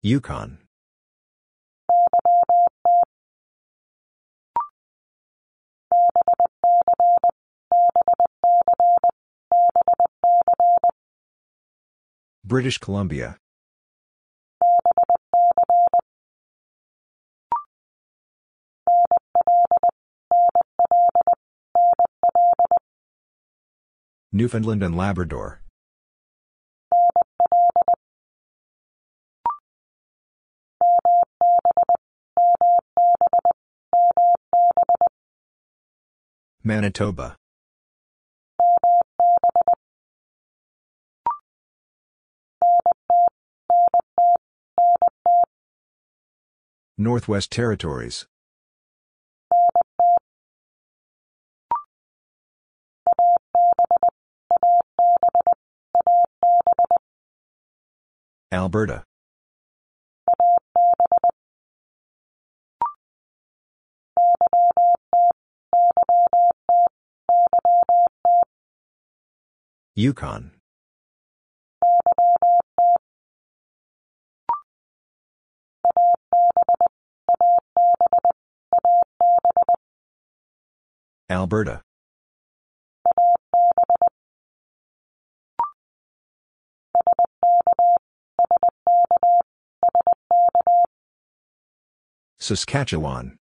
Yukon. British Columbia. Newfoundland and Labrador. Manitoba. Northwest Territories. Alberta. Yukon. Alberta. Saskatchewan.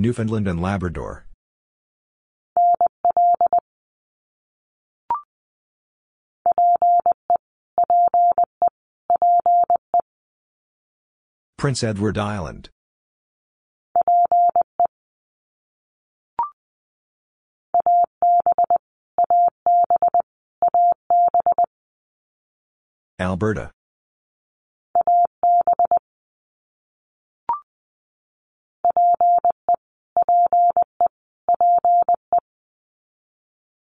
Newfoundland and Labrador. Prince Edward Island. Alberta.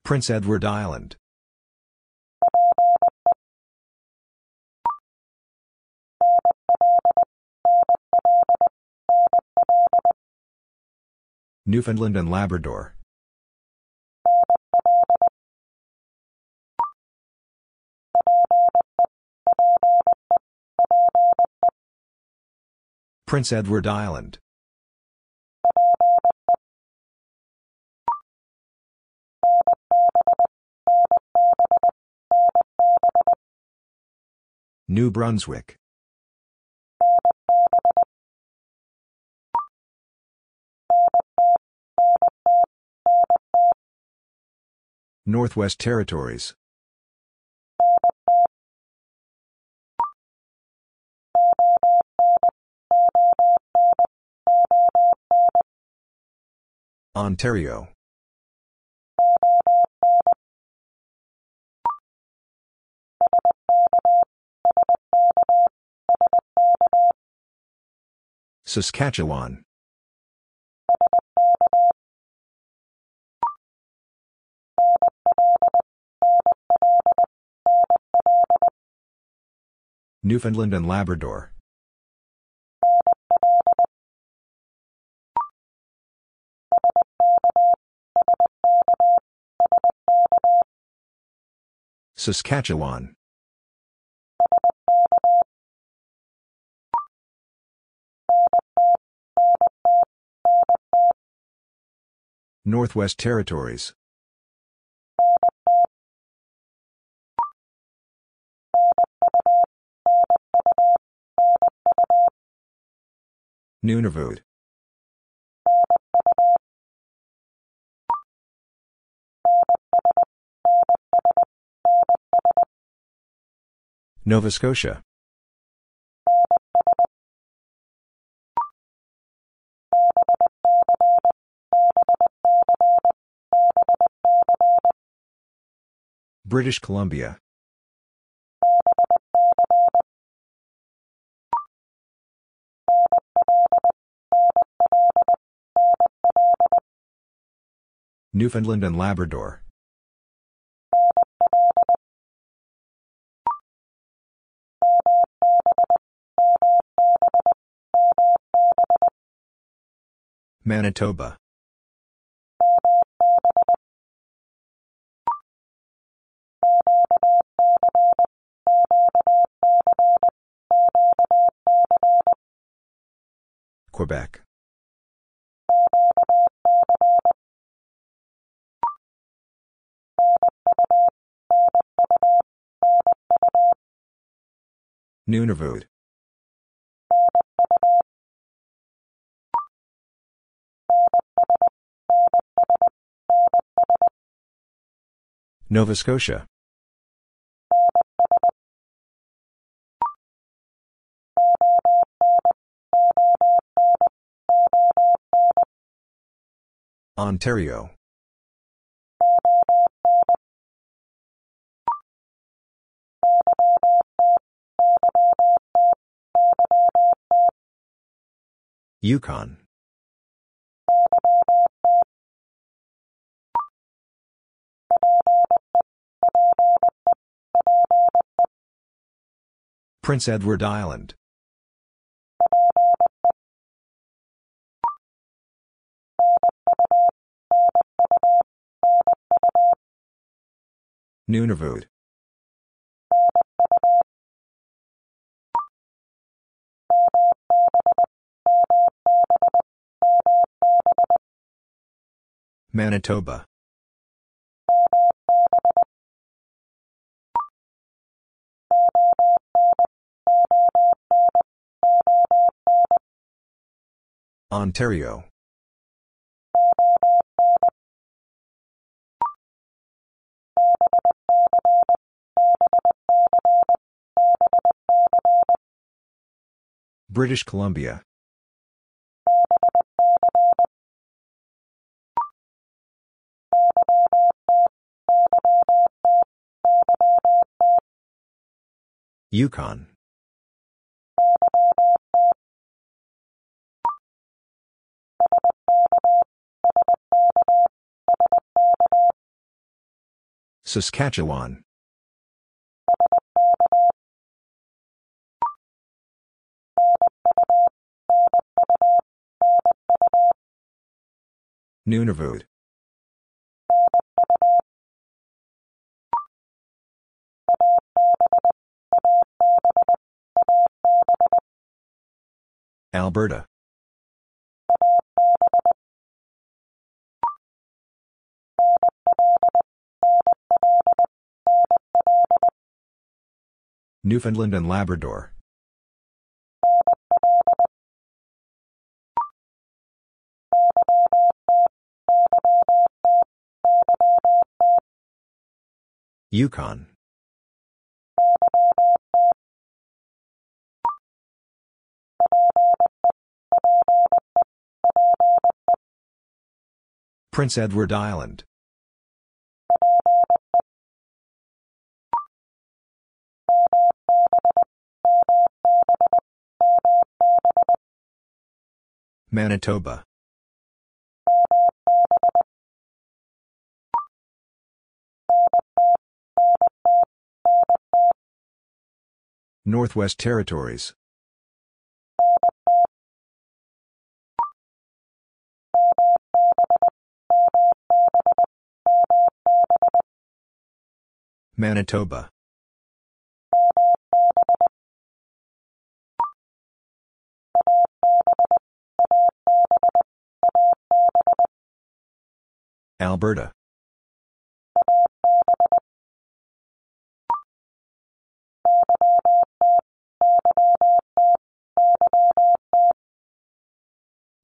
Prince Edward Island. Newfoundland and Labrador. Prince Edward Island. New Brunswick. Northwest Territories. Ontario. Saskatchewan. Newfoundland and Labrador. Saskatchewan. Northwest Territories. Nunavut. Nova Scotia. British Columbia. Newfoundland and Labrador. Manitoba. Quebec. Nunavut. Nova Scotia. Ontario. Yukon. Prince Edward Island. Nunavut. Manitoba. Ontario. British Columbia. Yukon. Saskatchewan. Nunavut. Alberta. Newfoundland and Labrador. Yukon. Prince Edward Island. Manitoba. Northwest Territories. Manitoba. Alberta.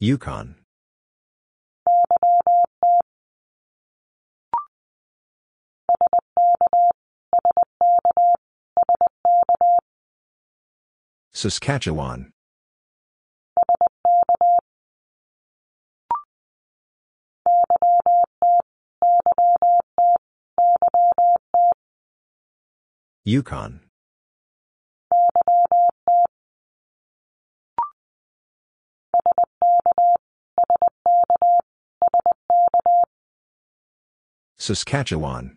Yukon. Saskatchewan. Yukon. Saskatchewan.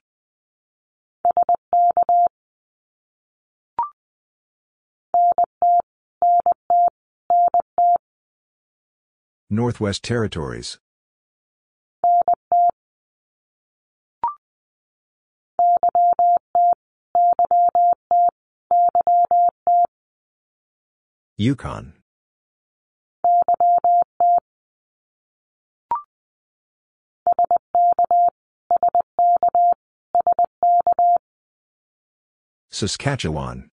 Northwest Territories. Yukon. Saskatchewan.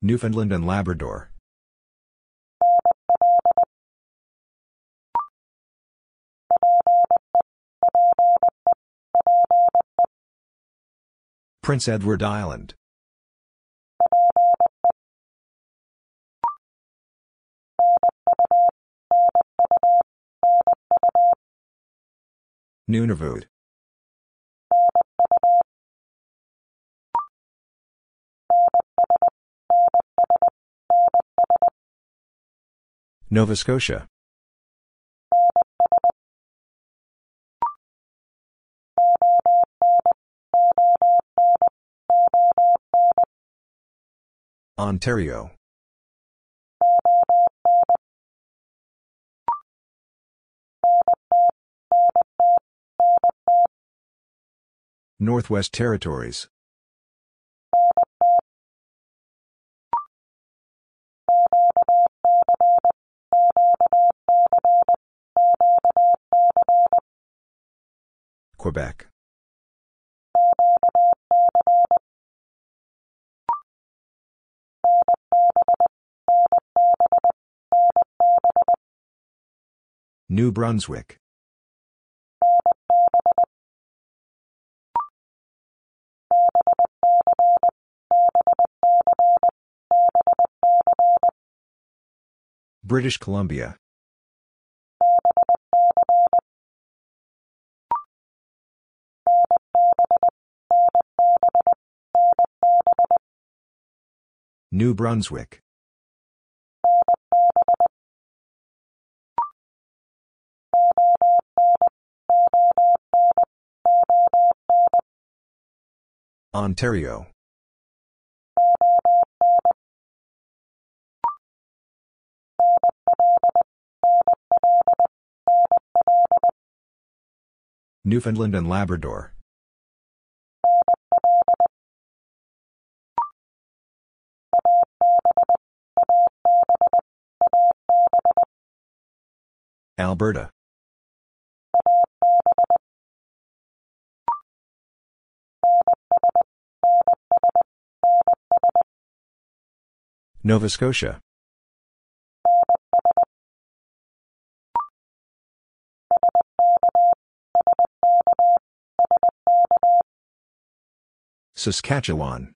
Newfoundland and Labrador. Prince Edward Island. Nunavut. Nova Scotia. Ontario. Northwest Territories. Quebec. New Brunswick. British Columbia. New Brunswick. Ontario. Newfoundland and Labrador. Alberta. Nova Scotia. Saskatchewan.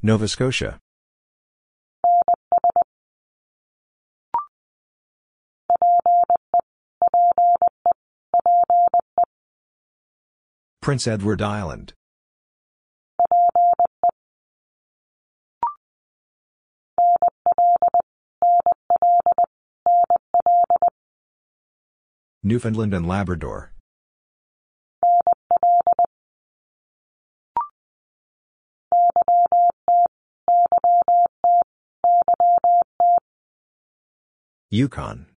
Nova Scotia. Prince Edward Island. Newfoundland and Labrador. Yukon.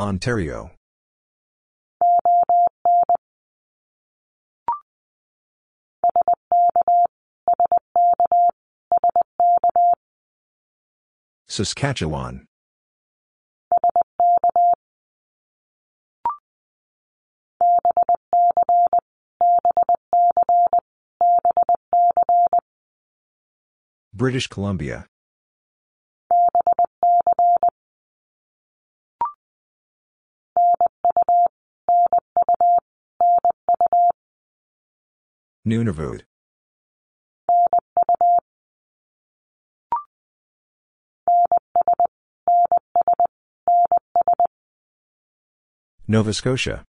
Ontario. Saskatchewan. British Columbia. Nunavut. Nova Scotia.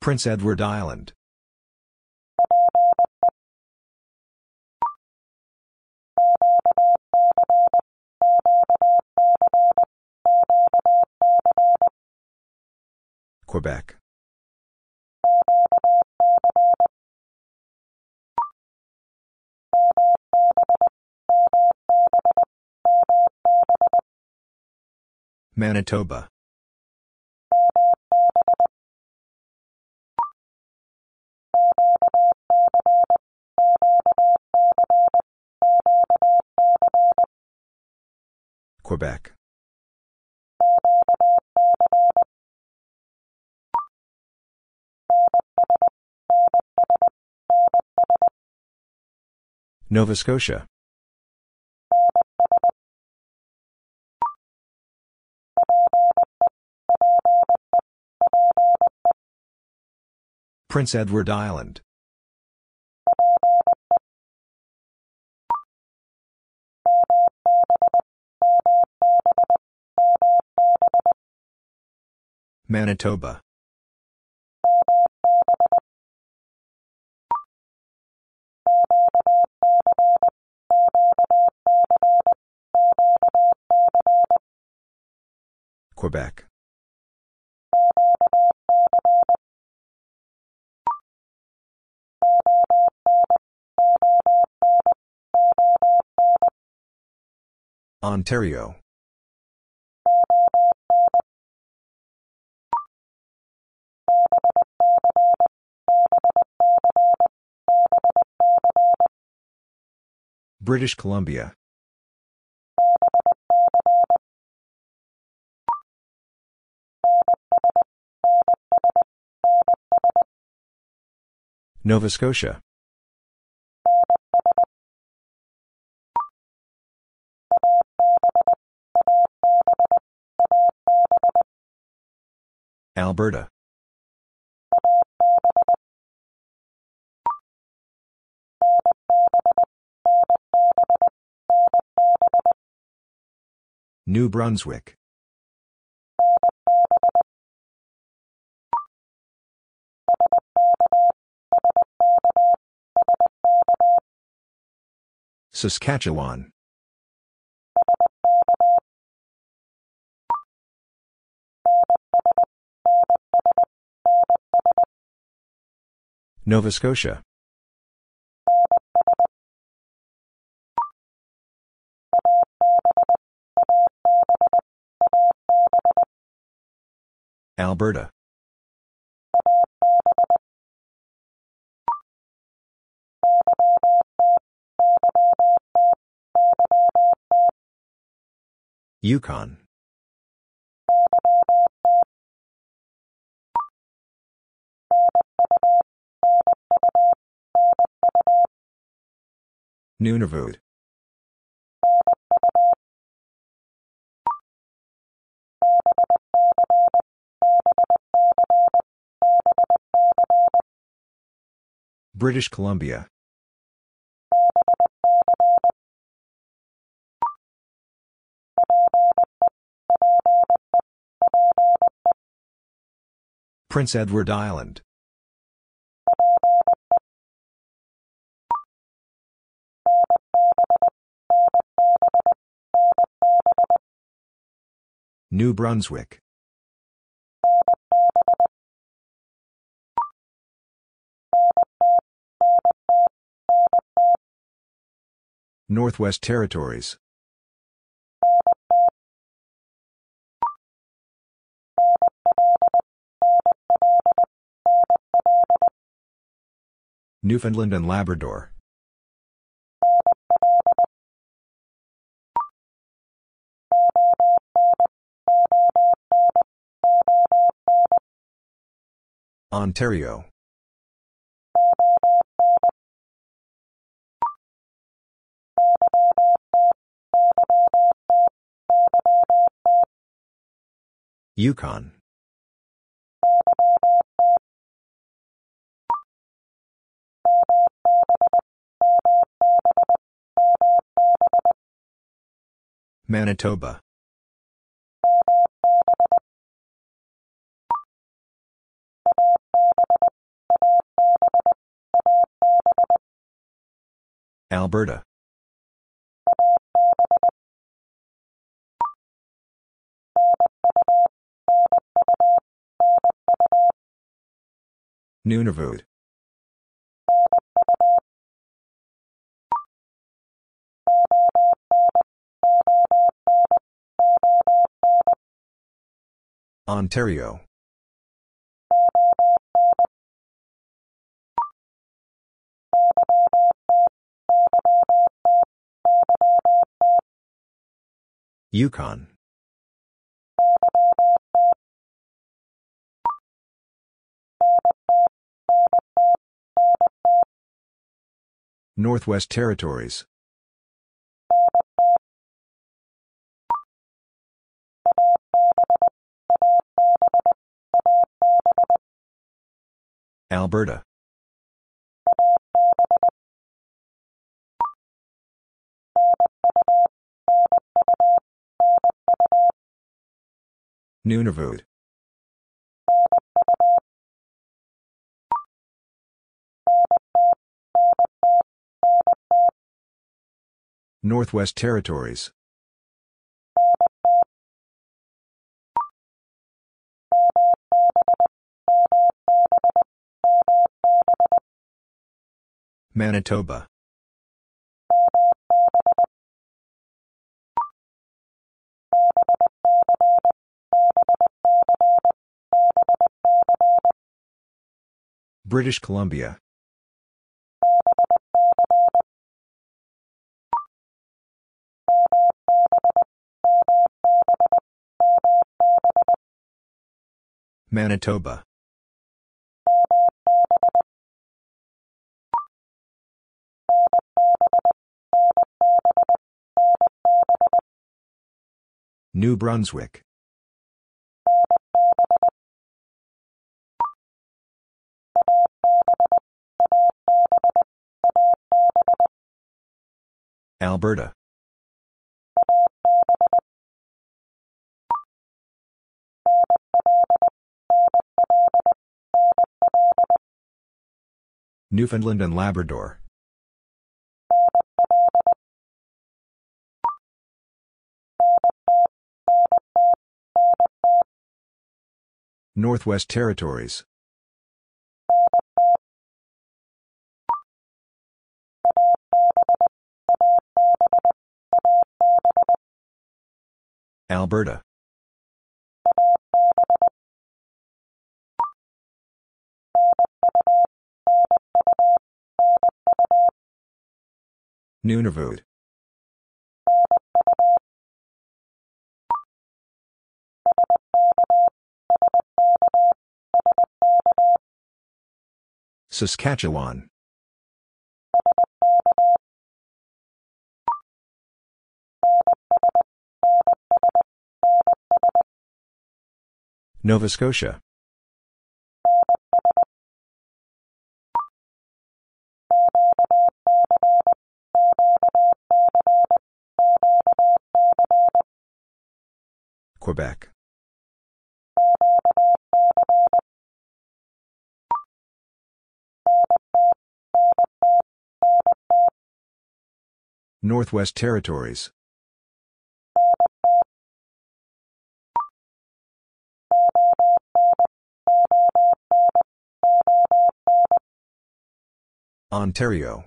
Prince Edward Island. Quebec. Manitoba. Quebec. Nova Scotia. Prince Edward Island. Manitoba. Quebec. Ontario. British Columbia. Nova Scotia. Alberta. New Brunswick. Saskatchewan. Nova Scotia. Alberta. Yukon. Nunavut. British Columbia. Prince Edward Island. New Brunswick. Northwest Territories. Newfoundland and Labrador. Ontario. Yukon. Manitoba. Alberta. Nunavut. Ontario. Yukon. Northwest Territories. Alberta. Nunavut. Northwest Territories. Manitoba. British Columbia. Manitoba. New Brunswick. Alberta. Newfoundland and Labrador. Northwest Territories. Alberta. Nunavut. Saskatchewan. Nova Scotia. Quebec. Northwest Territories. Ontario.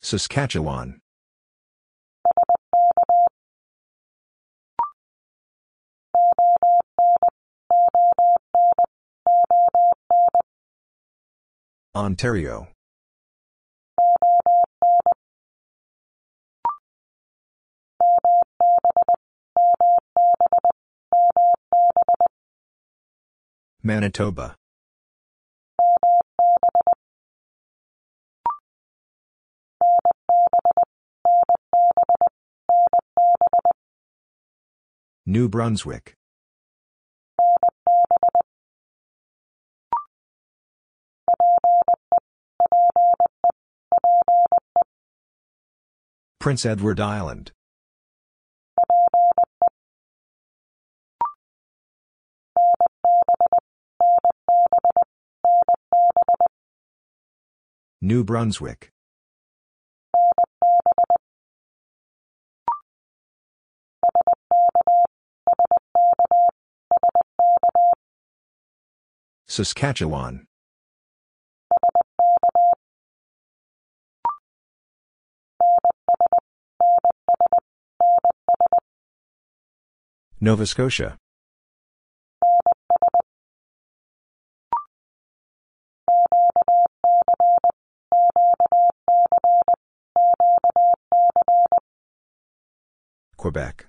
Saskatchewan. Ontario. Manitoba. New Brunswick. Prince Edward Island. New Brunswick. Saskatchewan. Nova Scotia. Quebec.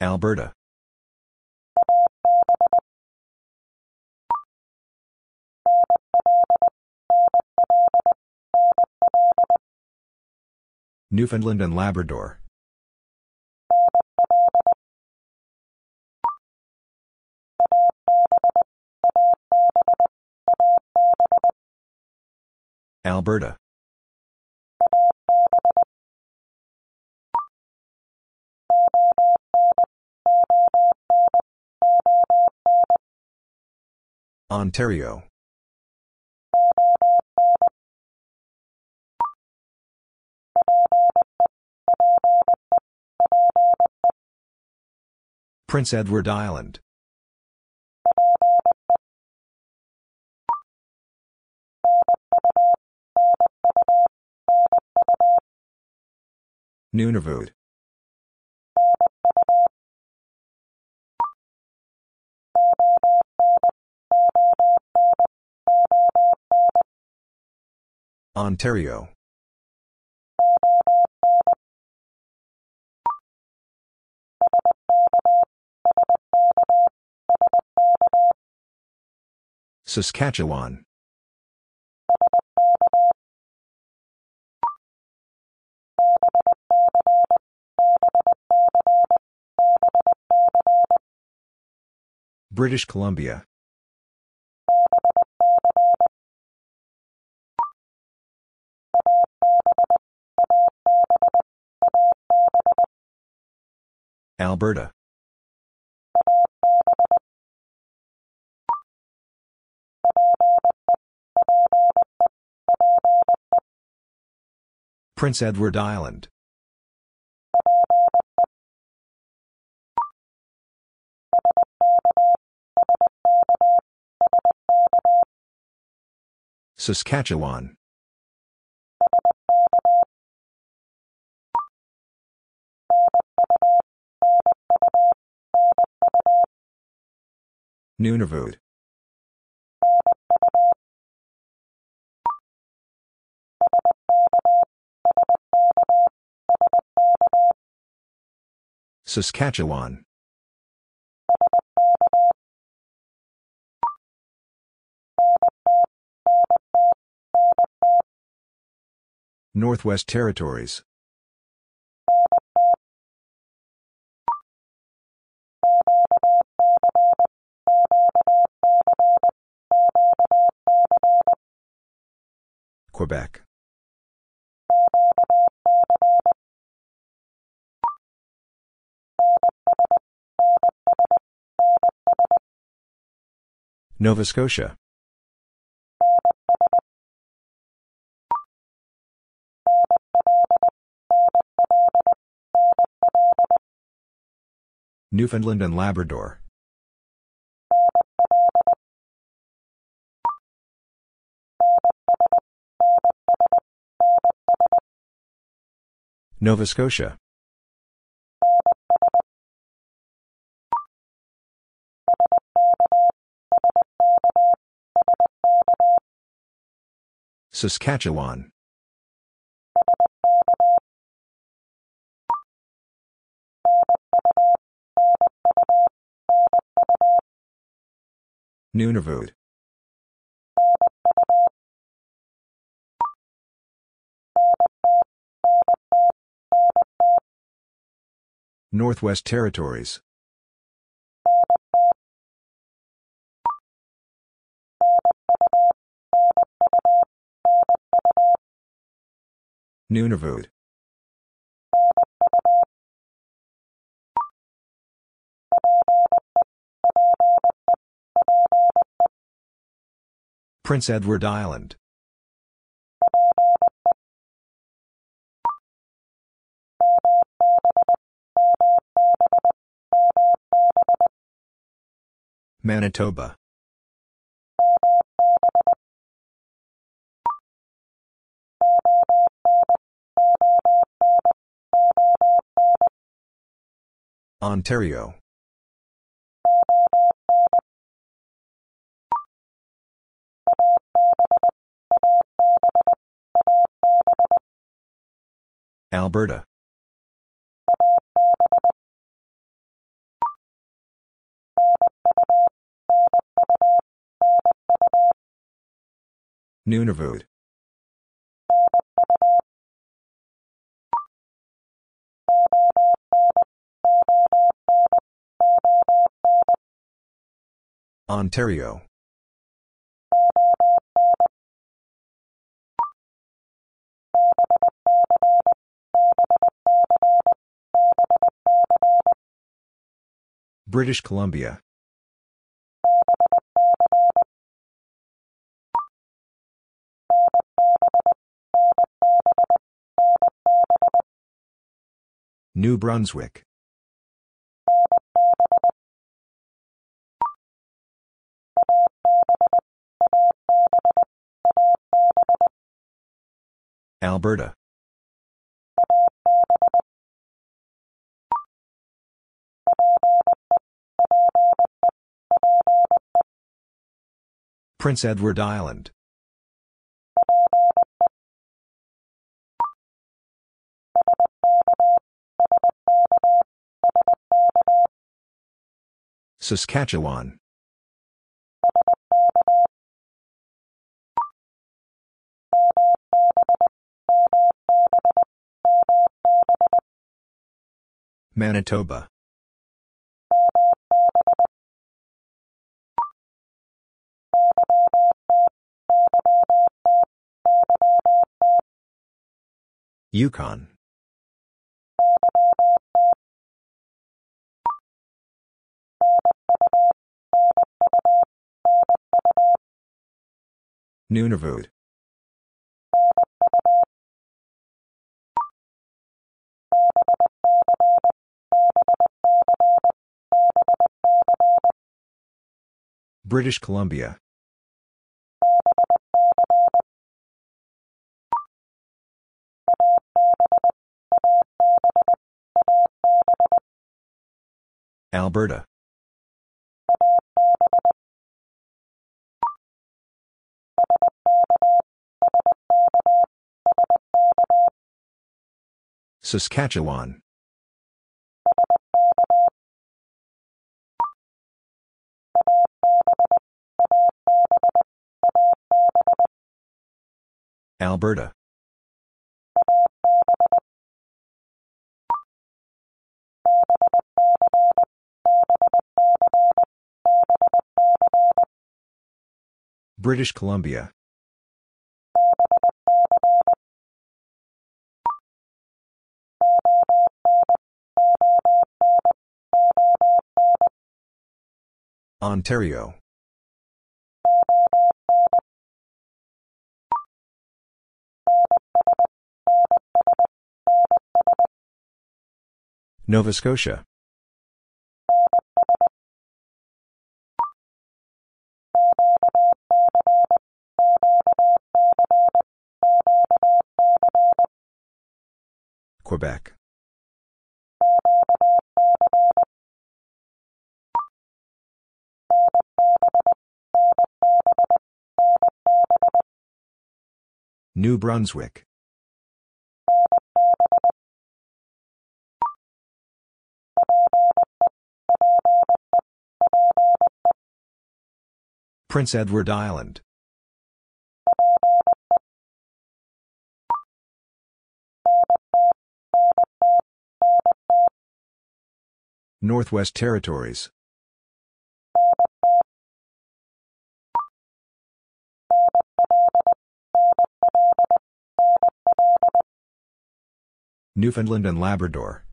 Alberta. Newfoundland and Labrador. Alberta. Ontario. Prince Edward Island. Nunavut. Ontario. Saskatchewan. British Columbia. Alberta. Prince Edward Island. Saskatchewan. Nunavut. Saskatchewan. Northwest Territories. Quebec. Nova Scotia. Newfoundland and Labrador. Nova Scotia. Saskatchewan. Nunavut. Northwest Territories. Nunavut Prince Edward Island. Manitoba. Ontario. Alberta. Nunavut. Ontario. British Columbia. New Brunswick. Alberta. Prince Edward Island. Saskatchewan. Manitoba. Yukon. Nunavut. British Columbia. Alberta. Saskatchewan. Alberta. British Columbia. Ontario. Nova Scotia. Quebec. New Brunswick. Prince Edward Island. Northwest Territories. Newfoundland and Labrador.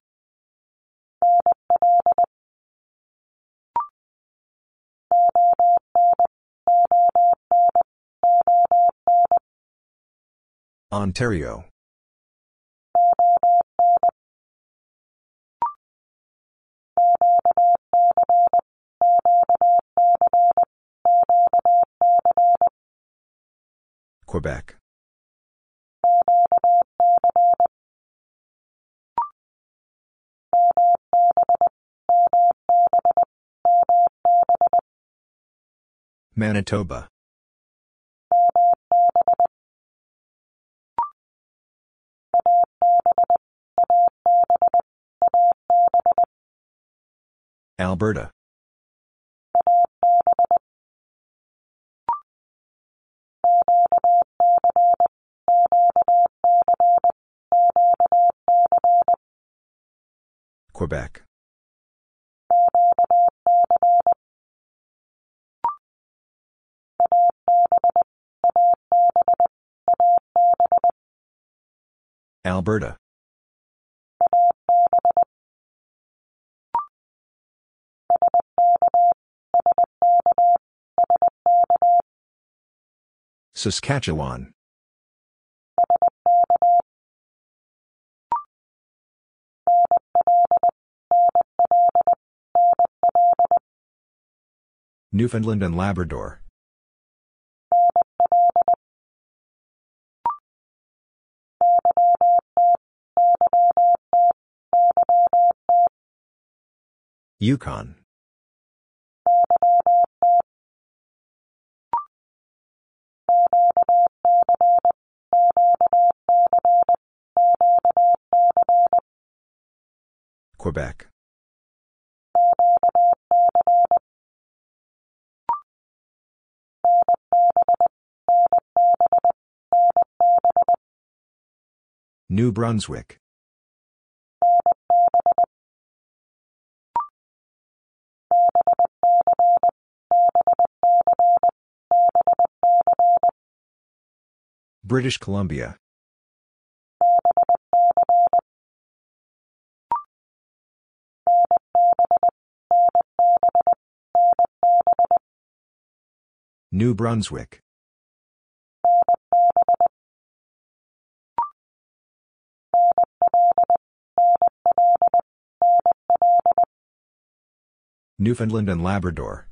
Ontario Quebec. Manitoba. Alberta. Quebec. Alberta. Saskatchewan. Newfoundland and Labrador. Yukon. Quebec. New Brunswick. British Columbia. New Brunswick. Newfoundland and Labrador.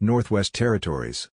Northwest Territories.